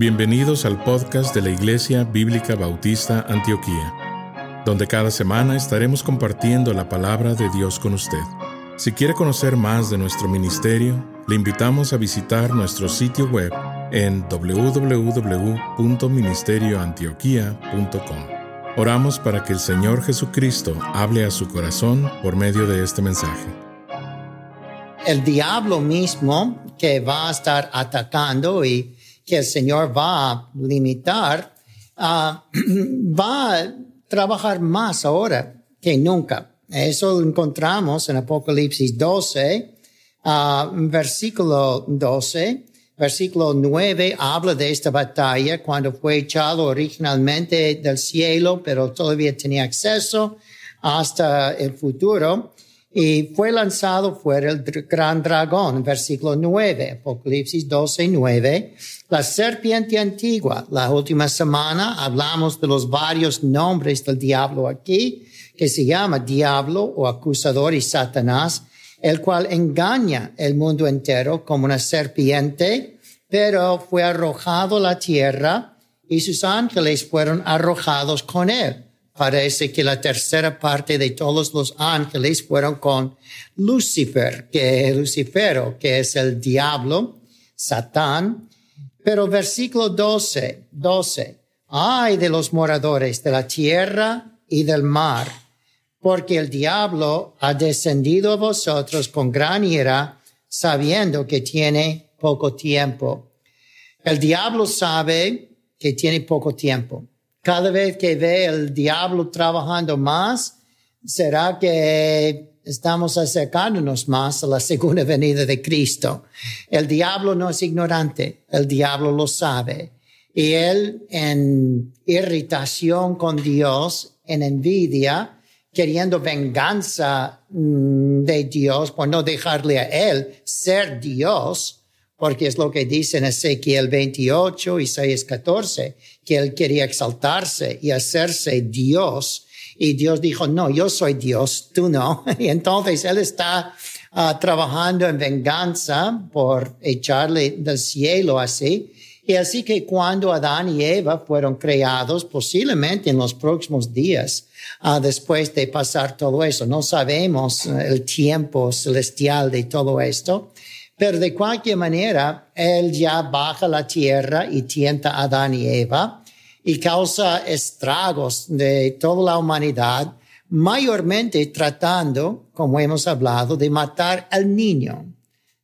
Bienvenidos al podcast de la Iglesia Bíblica Bautista Antioquía, donde cada semana estaremos compartiendo la palabra de Dios con usted. Si quiere conocer más de nuestro ministerio, le invitamos a visitar nuestro sitio web en www.ministerioantioquia.com. Oramos para que el Señor Jesucristo hable a su corazón por medio de este mensaje. El diablo mismo que va a estar atacando y que el Señor va a limitar, ah, va a trabajar más ahora que nunca. Eso lo encontramos en Apocalipsis 12, ah, versículo 12. Versículo 9 habla de esta batalla cuando fue echado originalmente del cielo, pero todavía tenía acceso hasta el futuro y fue lanzado fuera el gran dragón, versículo 9, Apocalipsis 12, 9. La serpiente antigua, la última semana hablamos de los varios nombres del diablo aquí, que se llama diablo o acusador y Satanás, el cual engaña el mundo entero como una serpiente, pero fue arrojado a la tierra y sus ángeles fueron arrojados con él parece que la tercera parte de todos los ángeles fueron con Lucifer, que Lucifero, que es el diablo, Satán. Pero versículo 12, 12, ay de los moradores de la tierra y del mar, porque el diablo ha descendido a vosotros con gran ira, sabiendo que tiene poco tiempo. El diablo sabe que tiene poco tiempo cada vez que ve el diablo trabajando más, será que estamos acercándonos más a la segunda venida de Cristo. El diablo no es ignorante, el diablo lo sabe. Y él en irritación con Dios, en envidia, queriendo venganza mm, de Dios por no dejarle a él ser Dios, porque es lo que dice en Ezequiel 28, Isaías 14, que él quería exaltarse y hacerse Dios. Y Dios dijo, no, yo soy Dios, tú no. Y entonces él está ah, trabajando en venganza por echarle del cielo así. Y así que cuando Adán y Eva fueron creados, posiblemente en los próximos días, ah, después de pasar todo eso, no sabemos el tiempo celestial de todo esto, pero de cualquier manera, él ya baja la tierra y tienta a Adán y Eva y causa estragos de toda la humanidad, mayormente tratando, como hemos hablado, de matar al niño,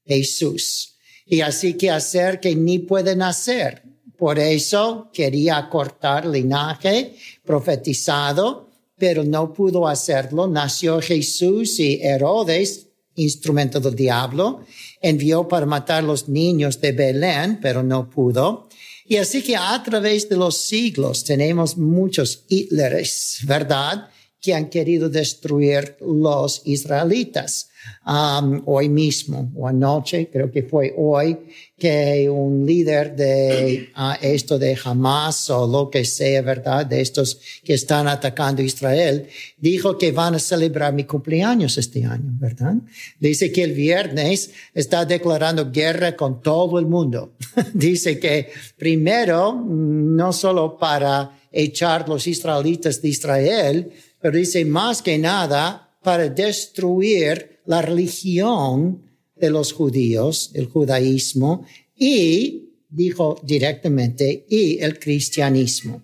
Jesús. Y así que hacer que ni puede nacer. Por eso quería cortar linaje profetizado, pero no pudo hacerlo. Nació Jesús y Herodes instrumento del diablo, envió para matar los niños de Belén, pero no pudo. Y así que a través de los siglos tenemos muchos Hitleres, ¿verdad? Que han querido destruir los israelitas. Um, hoy mismo o anoche, creo que fue hoy, que un líder de uh, esto de Hamas o lo que sea, ¿verdad? De estos que están atacando Israel, dijo que van a celebrar mi cumpleaños este año, ¿verdad? Dice que el viernes está declarando guerra con todo el mundo. Dice que primero, no solo para echar los israelitas de Israel, pero dice más que nada para destruir la religión de los judíos, el judaísmo, y dijo directamente, y el cristianismo.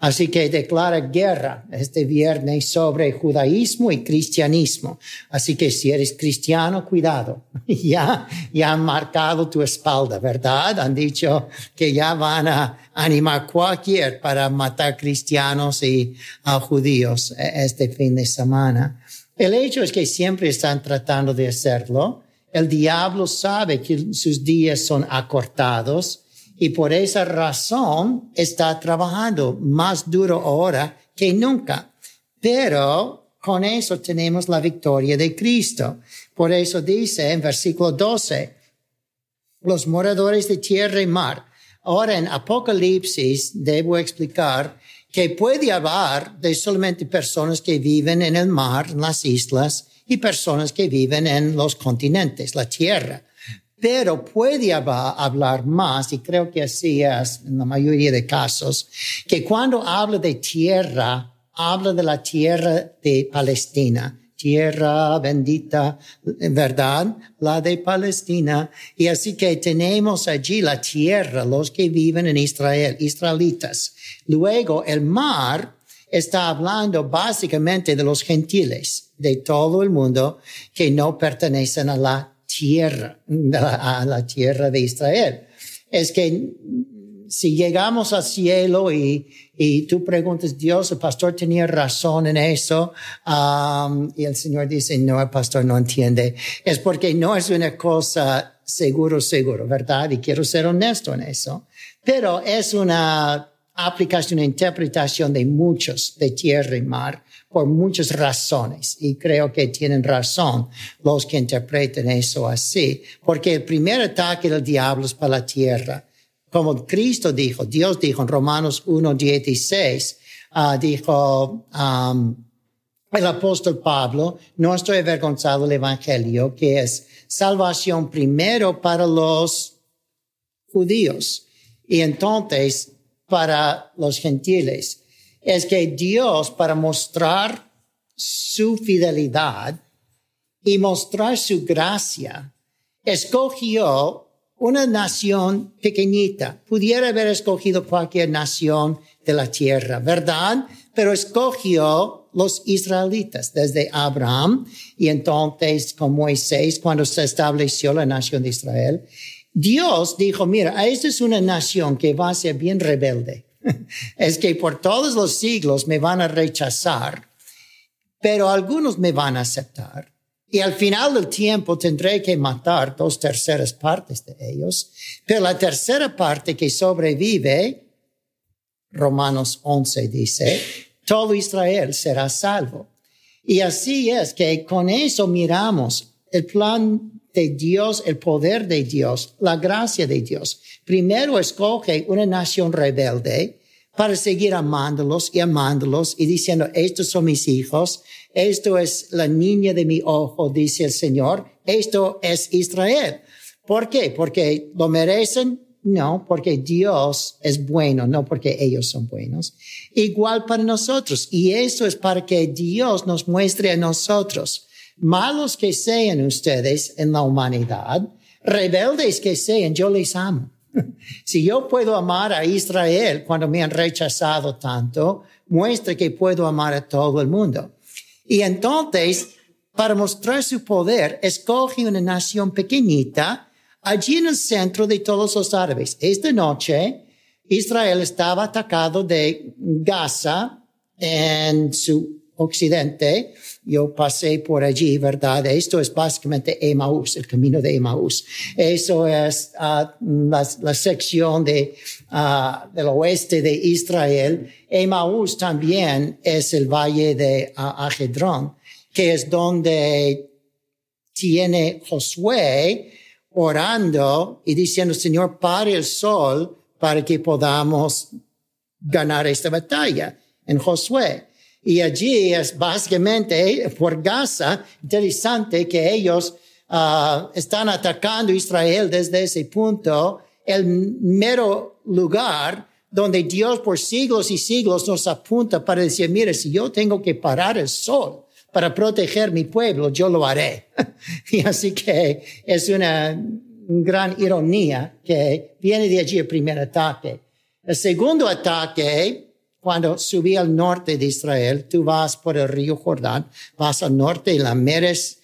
Así que declara guerra este viernes sobre judaísmo y cristianismo. Así que si eres cristiano, cuidado. Ya, ya han marcado tu espalda, ¿verdad? Han dicho que ya van a animar cualquier para matar cristianos y judíos este fin de semana. El hecho es que siempre están tratando de hacerlo. El diablo sabe que sus días son acortados y por esa razón está trabajando más duro ahora que nunca. Pero con eso tenemos la victoria de Cristo. Por eso dice en versículo 12, los moradores de tierra y mar. Ahora en Apocalipsis debo explicar que puede hablar de solamente personas que viven en el mar, en las islas, y personas que viven en los continentes, la tierra. pero puede hablar más, y creo que así es en la mayoría de casos, que cuando habla de tierra, habla de la tierra de Palestina, tierra bendita, ¿verdad? La de Palestina. Y así que tenemos allí la tierra, los que viven en Israel, israelitas. Luego el mar está hablando básicamente de los gentiles, de todo el mundo que no pertenecen a la tierra, a la tierra de Israel. Es que si llegamos al cielo y, y tú preguntas, Dios, el pastor tenía razón en eso, um, y el Señor dice, no, el pastor no entiende, es porque no es una cosa seguro, seguro, ¿verdad? Y quiero ser honesto en eso. Pero es una aplicación, una interpretación de muchos de tierra y mar por muchas razones. Y creo que tienen razón los que interpretan eso así. Porque el primer ataque del diablo es para la tierra como Cristo dijo, Dios dijo en Romanos 1, 16, uh, dijo um, el apóstol Pablo, no estoy avergonzado del Evangelio, que es salvación primero para los judíos y entonces para los gentiles. Es que Dios, para mostrar su fidelidad y mostrar su gracia, escogió una nación pequeñita. Pudiera haber escogido cualquier nación de la tierra, ¿verdad? Pero escogió los israelitas desde Abraham y entonces con Moisés cuando se estableció la nación de Israel. Dios dijo, mira, esta es una nación que va a ser bien rebelde. es que por todos los siglos me van a rechazar, pero algunos me van a aceptar. Y al final del tiempo tendré que matar dos terceras partes de ellos, pero la tercera parte que sobrevive, Romanos 11 dice, todo Israel será salvo. Y así es que con eso miramos el plan de Dios, el poder de Dios, la gracia de Dios. Primero escoge una nación rebelde para seguir amándolos y amándolos y diciendo, estos son mis hijos, esto es la niña de mi ojo, dice el Señor, esto es Israel. ¿Por qué? Porque lo merecen, no, porque Dios es bueno, no porque ellos son buenos. Igual para nosotros. Y eso es para que Dios nos muestre a nosotros, malos que sean ustedes en la humanidad, rebeldes que sean, yo les amo. Si yo puedo amar a Israel cuando me han rechazado tanto, muestra que puedo amar a todo el mundo. Y entonces, para mostrar su poder, escoge una nación pequeñita allí en el centro de todos los árabes. Esta noche, Israel estaba atacado de Gaza en su occidente, yo pasé por allí, ¿verdad? Esto es básicamente Emmaus, el camino de Emmaus. Eso es uh, la, la, sección de, uh, del oeste de Israel. Emmaus también es el valle de uh, que es donde tiene Josué orando y diciendo, Señor, pare el sol para que podamos ganar esta batalla en Josué. Y allí es básicamente por Gaza, interesante que ellos uh, están atacando Israel desde ese punto, el mero lugar donde Dios por siglos y siglos nos apunta para decir, mire, si yo tengo que parar el sol para proteger mi pueblo, yo lo haré. y así que es una gran ironía que viene de allí el primer ataque. El segundo ataque cuando subí al norte de Israel, tú vas por el río Jordán, vas al norte y la meres,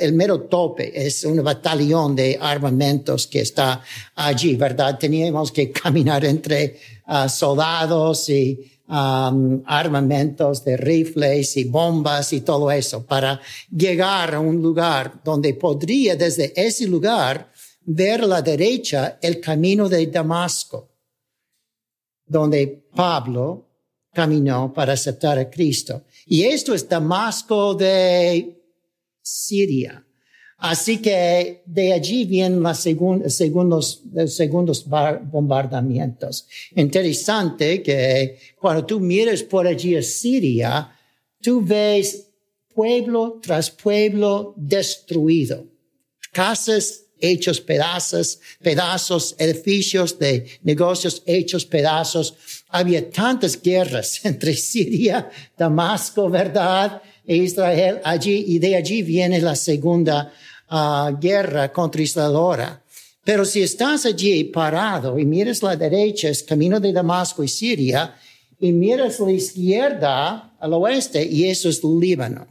el mero tope es un batallón de armamentos que está allí, ¿verdad? Teníamos que caminar entre uh, soldados y armamentos de rifles y bombas y todo eso para llegar a un lugar donde podría desde ese lugar ver a la derecha el camino de Damasco donde Pablo caminó para aceptar a Cristo. Y esto es Damasco de Siria. Así que de allí vienen los segundos, segundos bombardamientos. Interesante que cuando tú miras por allí a Siria, tú ves pueblo tras pueblo destruido, casas hechos pedazos, pedazos, edificios de negocios hechos pedazos. Había tantas guerras entre Siria, Damasco, ¿verdad? E Israel allí, y de allí viene la segunda uh, guerra contra Israel. Pero si estás allí parado y miras la derecha, es camino de Damasco y Siria, y miras la izquierda al oeste, y eso es Líbano.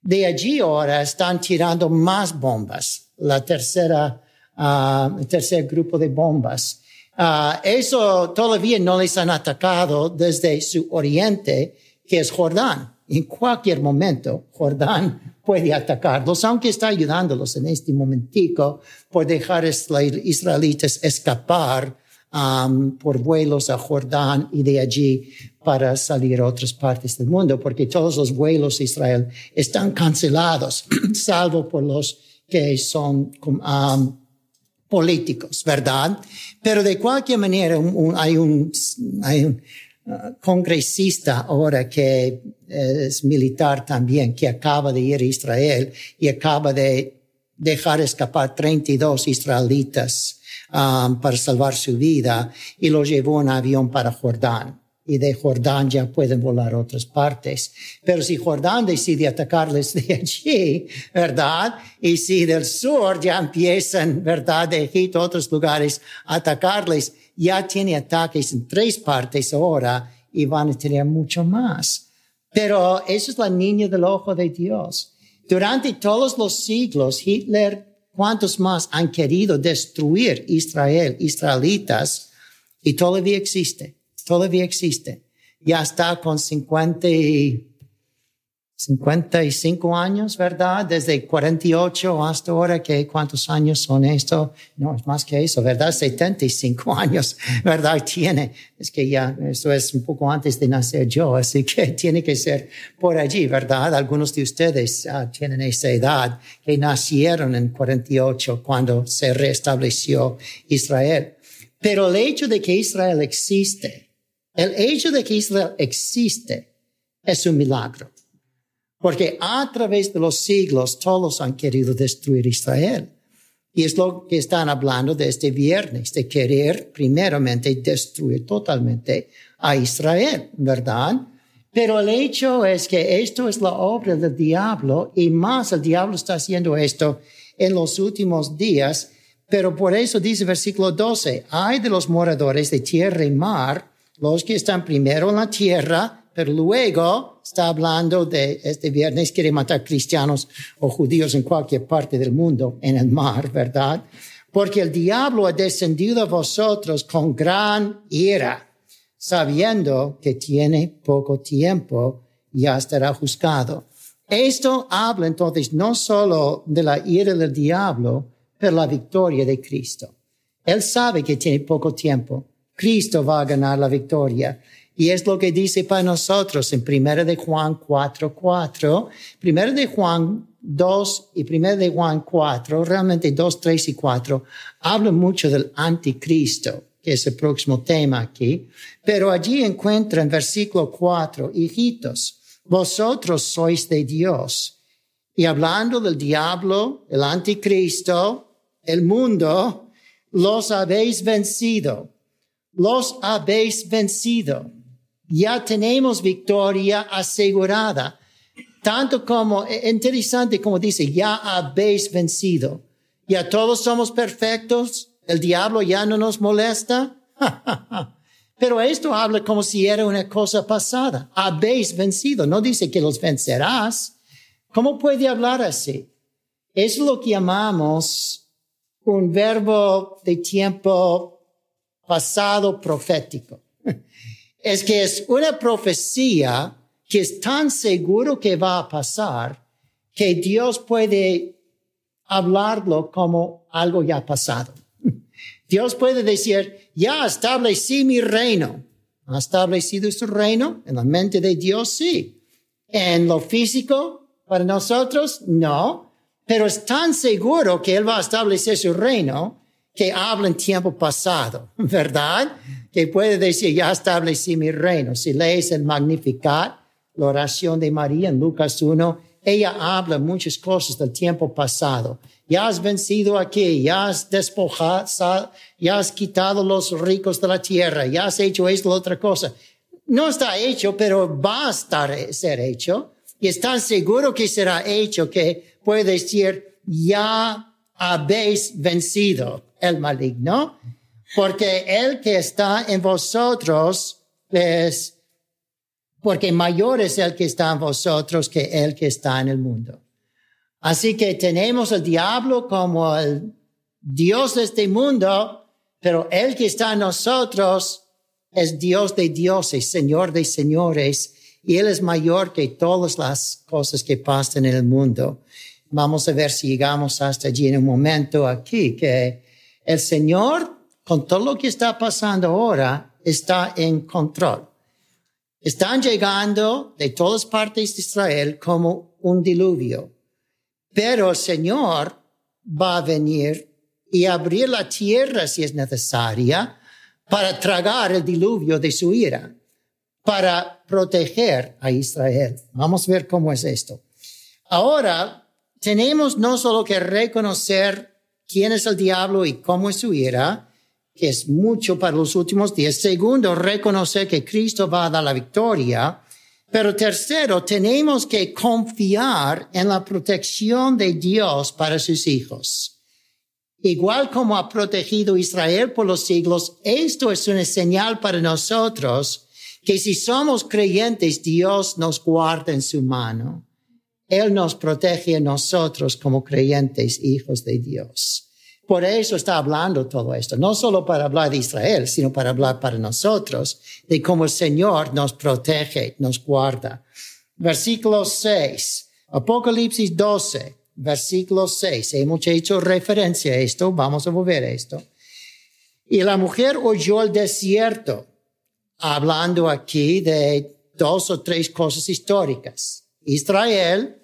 De allí ahora están tirando más bombas, la tercera, uh, el tercer grupo de bombas. Uh, eso todavía no les han atacado desde su oriente, que es Jordán. En cualquier momento, Jordán puede atacarlos, aunque está ayudándolos en este momentico por dejar israelitas escapar por vuelos a Jordán y de allí para salir a otras partes del mundo, porque todos los vuelos a Israel están cancelados, salvo por los que son um, políticos, ¿verdad? Pero de cualquier manera hay un, uh, congresista ahora que es militar también, que acaba de ir a Israel y acaba de dejar escapar 32 israelitas um, para salvar su vida y lo llevó en avión para Jordán. Y de Jordán ya pueden volar a otras partes. Pero si Jordán decide atacarles de allí, ¿verdad? Y si del sur ya empiezan, ¿verdad? De Egipto, otros lugares, atacarles, ya tiene ataques en tres partes ahora y van a tener mucho más. Pero eso es la niña del ojo de Dios. Durante todos los siglos, Hitler ¿Cuántos más han querido destruir Israel, israelitas? Y todavía existe, todavía existe. Ya está con 50 y 55 años, ¿verdad? Desde 48 hasta ahora, que ¿cuántos años son esto? No, es más que eso, ¿verdad? 75 años, ¿verdad? Tiene. Es que ya, eso es un poco antes de nacer yo, así que tiene que ser por allí, ¿verdad? Algunos de ustedes uh, tienen esa edad, que nacieron en 48 cuando se restableció Israel. Pero el hecho de que Israel existe, el hecho de que Israel existe es un milagro. Porque a través de los siglos todos han querido destruir Israel. Y es lo que están hablando de este viernes, de querer primeramente destruir totalmente a Israel, ¿verdad? Pero el hecho es que esto es la obra del diablo y más el diablo está haciendo esto en los últimos días. Pero por eso dice versículo 12, hay de los moradores de tierra y mar, los que están primero en la tierra, pero luego está hablando de este viernes quiere matar cristianos o judíos en cualquier parte del mundo en el mar, ¿verdad? Porque el diablo ha descendido a vosotros con gran ira, sabiendo que tiene poco tiempo, ya estará juzgado. Esto habla entonces no solo de la ira del diablo, pero la victoria de Cristo. Él sabe que tiene poco tiempo. Cristo va a ganar la victoria. Y es lo que dice para nosotros en 1 de Juan 4, 4, 1 de Juan 2 y 1 de Juan 4, realmente 2, 3 y 4, hablan mucho del anticristo, que es el próximo tema aquí, pero allí encuentra en versículo 4, hijitos, vosotros sois de Dios. Y hablando del diablo, el anticristo, el mundo, los habéis vencido. Los habéis vencido ya tenemos victoria asegurada. Tanto como, e, interesante como dice, ya habéis vencido. Ya todos somos perfectos. El diablo ya no nos molesta. Pero esto habla como si era una cosa pasada. Habéis vencido. No dice que los vencerás. ¿Cómo puede hablar así? Es lo que llamamos un verbo de tiempo pasado profético es que es una profecía que es tan seguro que va a pasar que Dios puede hablarlo como algo ya pasado. Dios puede decir, ya establecí mi reino. ¿Ha establecido su reino? En la mente de Dios, sí. En lo físico, para nosotros, no. Pero es tan seguro que Él va a establecer su reino que habla en tiempo pasado, ¿verdad? Que puede decir, ya establecí mi reino. Si lees el Magnificat, la oración de María en Lucas 1, ella habla muchas cosas del tiempo pasado. Ya has vencido aquí, ya has despojado, ya has quitado los ricos de la tierra, ya has hecho esto, otra cosa. No está hecho, pero va a estar, ser hecho. Y están seguro que será hecho, que puede decir, ya habéis vencido el maligno, porque el que está en vosotros es porque mayor es el que está en vosotros que el que está en el mundo. Así que tenemos el diablo como el Dios de este mundo, pero el que está en nosotros es Dios de dioses, Señor de señores, y Él es mayor que todas las cosas que pasan en el mundo. Vamos a ver si llegamos hasta allí en un momento aquí, que el Señor, con todo lo que está pasando ahora, está en control. Están llegando de todas partes de Israel como un diluvio. Pero el Señor va a venir y abrir la tierra si es necesaria para tragar el diluvio de su ira, para proteger a Israel. Vamos a ver cómo es esto. Ahora, tenemos no solo que reconocer quién es el diablo y cómo es su ira, que es mucho para los últimos días. Segundo, reconocer que Cristo va a dar la victoria. Pero tercero, tenemos que confiar en la protección de Dios para sus hijos. Igual como ha protegido Israel por los siglos, esto es una señal para nosotros que si somos creyentes, Dios nos guarda en su mano. Él nos protege a nosotros como creyentes, hijos de Dios. Por eso está hablando todo esto, no solo para hablar de Israel, sino para hablar para nosotros, de cómo el Señor nos protege, nos guarda. Versículo 6, Apocalipsis 12, versículo 6. Hemos hecho referencia a esto, vamos a volver a esto. Y la mujer oyó el desierto, hablando aquí de dos o tres cosas históricas. Israel,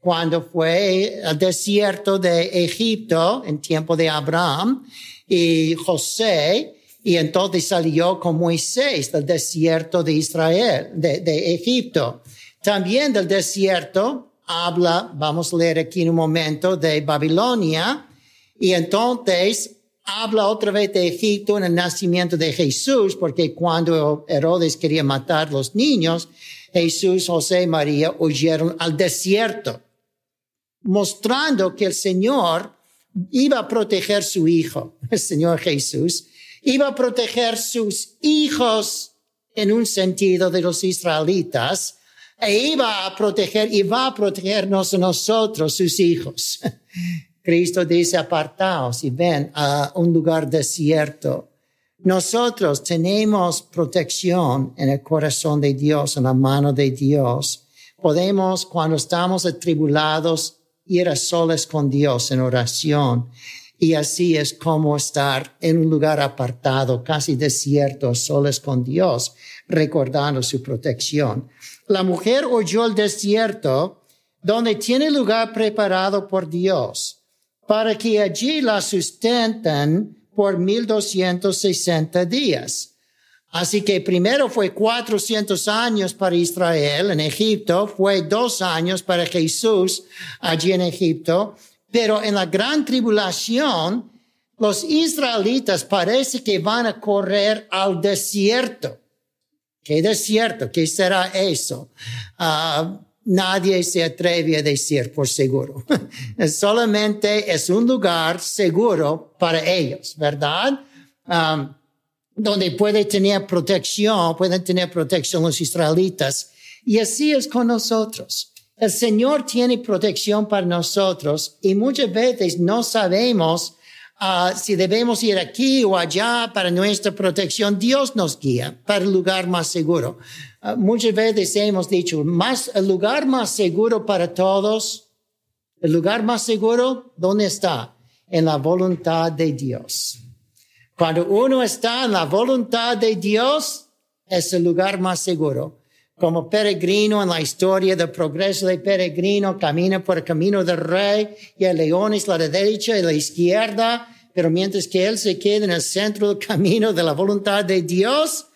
cuando fue al desierto de Egipto en tiempo de Abraham y José, y entonces salió con Moisés del desierto de Israel, de, Egipto. También del desierto habla, vamos a leer aquí en un momento, de Babilonia, y entonces habla otra vez de Egipto en el nacimiento de Jesús, porque cuando Herodes quería matar los niños, Jesús, José y María huyeron al desierto mostrando que el Señor iba a proteger su hijo, el Señor Jesús, iba a proteger sus hijos en un sentido de los israelitas, e iba a proteger y va a protegernos nosotros, sus hijos. Cristo dice, apartaos y ven a un lugar desierto. Nosotros tenemos protección en el corazón de Dios, en la mano de Dios. Podemos, cuando estamos atribulados, ir a con Dios en oración. Y así es como estar en un lugar apartado, casi desierto, solas con Dios, recordando su protección. La mujer oyó el desierto donde tiene lugar preparado por Dios para que allí la sustenten por 1260 días. Así que primero fue 400 años para Israel en Egipto, fue dos años para Jesús allí en Egipto, pero en la gran tribulación, los israelitas parece que van a correr al desierto. ¿Qué desierto? ¿Qué será eso? Uh, nadie se atreve a decir por seguro. Solamente es un lugar seguro para ellos, ¿verdad? Um, donde puede tener protección, pueden tener protección los israelitas. Y así es con nosotros. El Señor tiene protección para nosotros y muchas veces no sabemos uh, si debemos ir aquí o allá para nuestra protección. Dios nos guía para el lugar más seguro. Uh, muchas veces hemos dicho, más, el lugar más seguro para todos, el lugar más seguro, ¿dónde está? En la voluntad de Dios. Cuando uno está en la voluntad de Dios, es el lugar más seguro. Como peregrino en la historia del progreso de peregrino, camina por el camino del rey y el león es la derecha y la izquierda, pero mientras que él se queda en el centro del camino de la voluntad de Dios,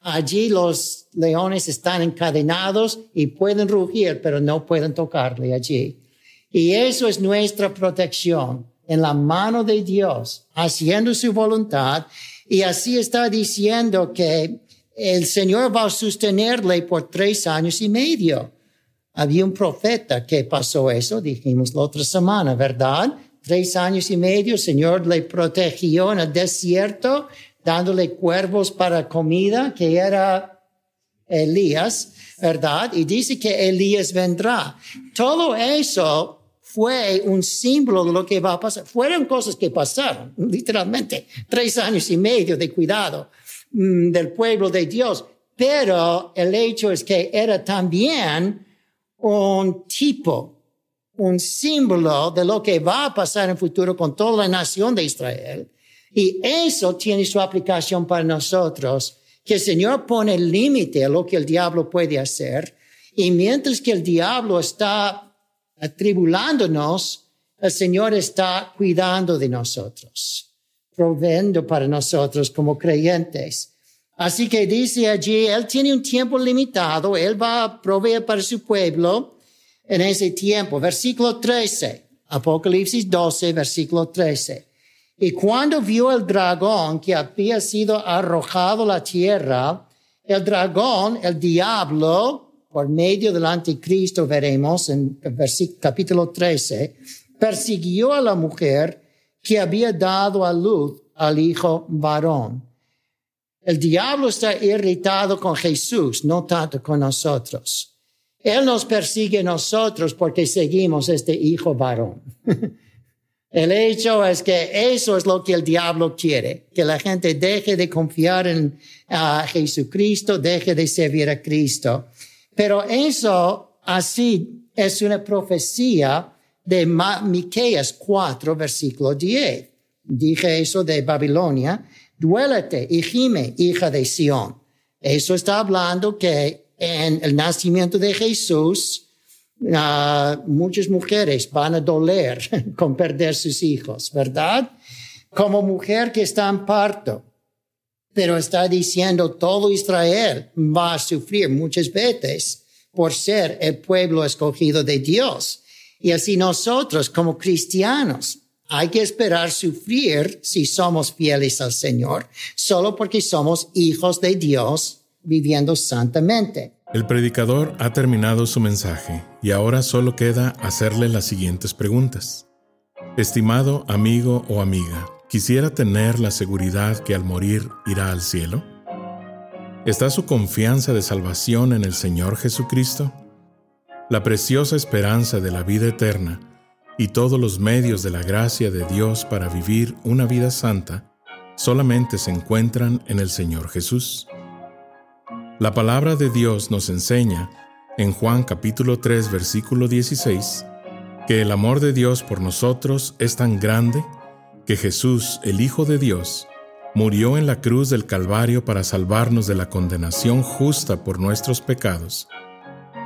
Allí los leones están encadenados y pueden rugir, pero no pueden tocarle allí. Y eso es nuestra protección en la mano de Dios, haciendo su voluntad. Y así está diciendo que el Señor va a sostenerle por tres años y medio. Había un profeta que pasó eso, dijimos la otra semana, ¿verdad? Tres años y medio, el Señor le protegió en el desierto, dándole cuervos para comida, que era Elías, ¿verdad? Y dice que Elías vendrá. Todo eso fue un símbolo de lo que va a pasar. Fueron cosas que pasaron, literalmente, tres años y medio de cuidado mm, del pueblo de Dios. Pero el hecho es que era también un tipo, un símbolo de lo que va a pasar en el futuro con toda la nación de Israel. Y eso tiene su aplicación para nosotros, que el Señor pone límite a lo que el diablo puede hacer. Y mientras que el diablo está atribulándonos, el Señor está cuidando de nosotros, proveendo para nosotros como creyentes. Así que dice allí, Él tiene un tiempo limitado, Él va a proveer para su pueblo en ese tiempo. Versículo 13, Apocalipsis 12, versículo 13. Y cuando vio el dragón que había sido arrojado a la tierra, el dragón, el diablo, por medio del anticristo, veremos en capítulo 13, persiguió a la mujer que había dado a luz al hijo varón. El diablo está irritado con Jesús, no tanto con nosotros. Él nos persigue nosotros porque seguimos este hijo varón. el hecho es que eso es lo que el diablo quiere, que la gente deje de confiar en Jesucristo, deje de servir a Cristo. Pero eso así es una profecía de Miqueas 4, versículo 10. Dije eso de Babilonia. Duélete y gime, hija de Sión. Eso está hablando que en el nacimiento de Jesús, uh, muchas mujeres van a doler con perder sus hijos, ¿verdad? Como mujer que está en parto pero está diciendo todo Israel va a sufrir muchas veces por ser el pueblo escogido de Dios. Y así nosotros como cristianos hay que esperar sufrir si somos fieles al Señor, solo porque somos hijos de Dios viviendo santamente. El predicador ha terminado su mensaje y ahora solo queda hacerle las siguientes preguntas. Estimado amigo o amiga, ¿Quisiera tener la seguridad que al morir irá al cielo? ¿Está su confianza de salvación en el Señor Jesucristo? La preciosa esperanza de la vida eterna y todos los medios de la gracia de Dios para vivir una vida santa solamente se encuentran en el Señor Jesús. La palabra de Dios nos enseña, en Juan capítulo 3 versículo 16, que el amor de Dios por nosotros es tan grande que Jesús, el Hijo de Dios, murió en la cruz del Calvario para salvarnos de la condenación justa por nuestros pecados,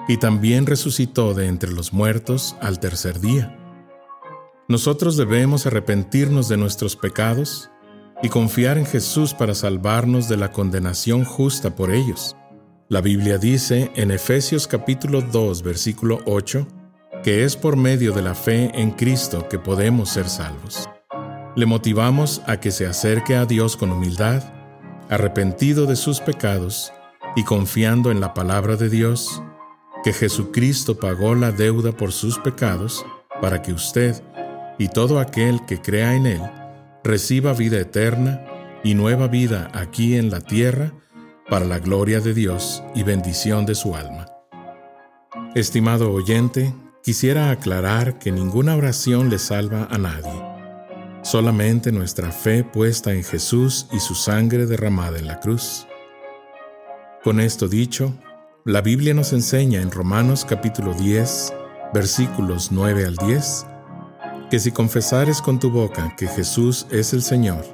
y también resucitó de entre los muertos al tercer día. Nosotros debemos arrepentirnos de nuestros pecados y confiar en Jesús para salvarnos de la condenación justa por ellos. La Biblia dice en Efesios capítulo 2 versículo 8 que es por medio de la fe en Cristo que podemos ser salvos le motivamos a que se acerque a Dios con humildad, arrepentido de sus pecados y confiando en la palabra de Dios, que Jesucristo pagó la deuda por sus pecados para que usted y todo aquel que crea en Él reciba vida eterna y nueva vida aquí en la tierra para la gloria de Dios y bendición de su alma. Estimado oyente, quisiera aclarar que ninguna oración le salva a nadie. Solamente nuestra fe puesta en Jesús y su sangre derramada en la cruz. Con esto dicho, la Biblia nos enseña en Romanos capítulo 10, versículos 9 al 10, que si confesares con tu boca que Jesús es el Señor,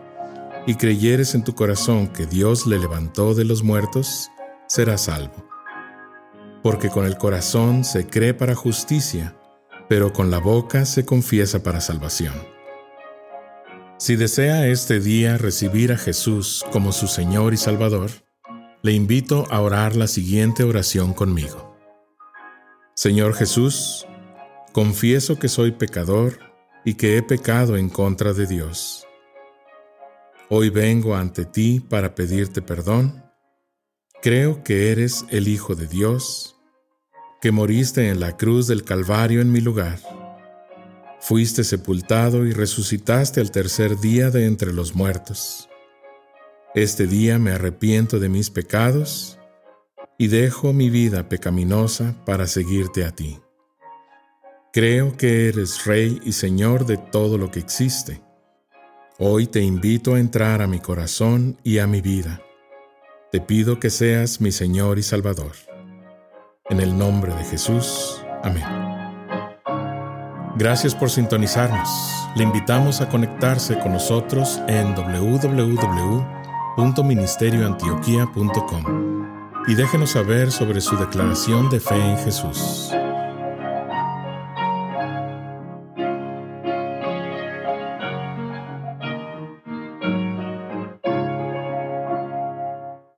y creyeres en tu corazón que Dios le levantó de los muertos, serás salvo. Porque con el corazón se cree para justicia, pero con la boca se confiesa para salvación. Si desea este día recibir a Jesús como su Señor y Salvador, Le invito a orar la siguiente oración conmigo. Señor Jesús, confieso que soy pecador y que he pecado en contra de Dios. Hoy vengo ante ti para pedirte perdón. Creo que eres el Hijo de Dios, que moriste en la cruz del Calvario en mi lugar. Fuiste sepultado y resucitaste al tercer día de entre los muertos. Este día me arrepiento de mis pecados y dejo mi vida pecaminosa para seguirte a ti. Creo que eres Rey y Señor de todo lo que existe. Hoy te invito a entrar a mi corazón y a mi vida. Te pido que seas mi Señor y Salvador. En el nombre de Jesús. Amén. Gracias por sintonizarnos. Le invitamos a conectarse con nosotros en www.ministerioantioquia.com y déjenos saber sobre su declaración de fe en Jesús.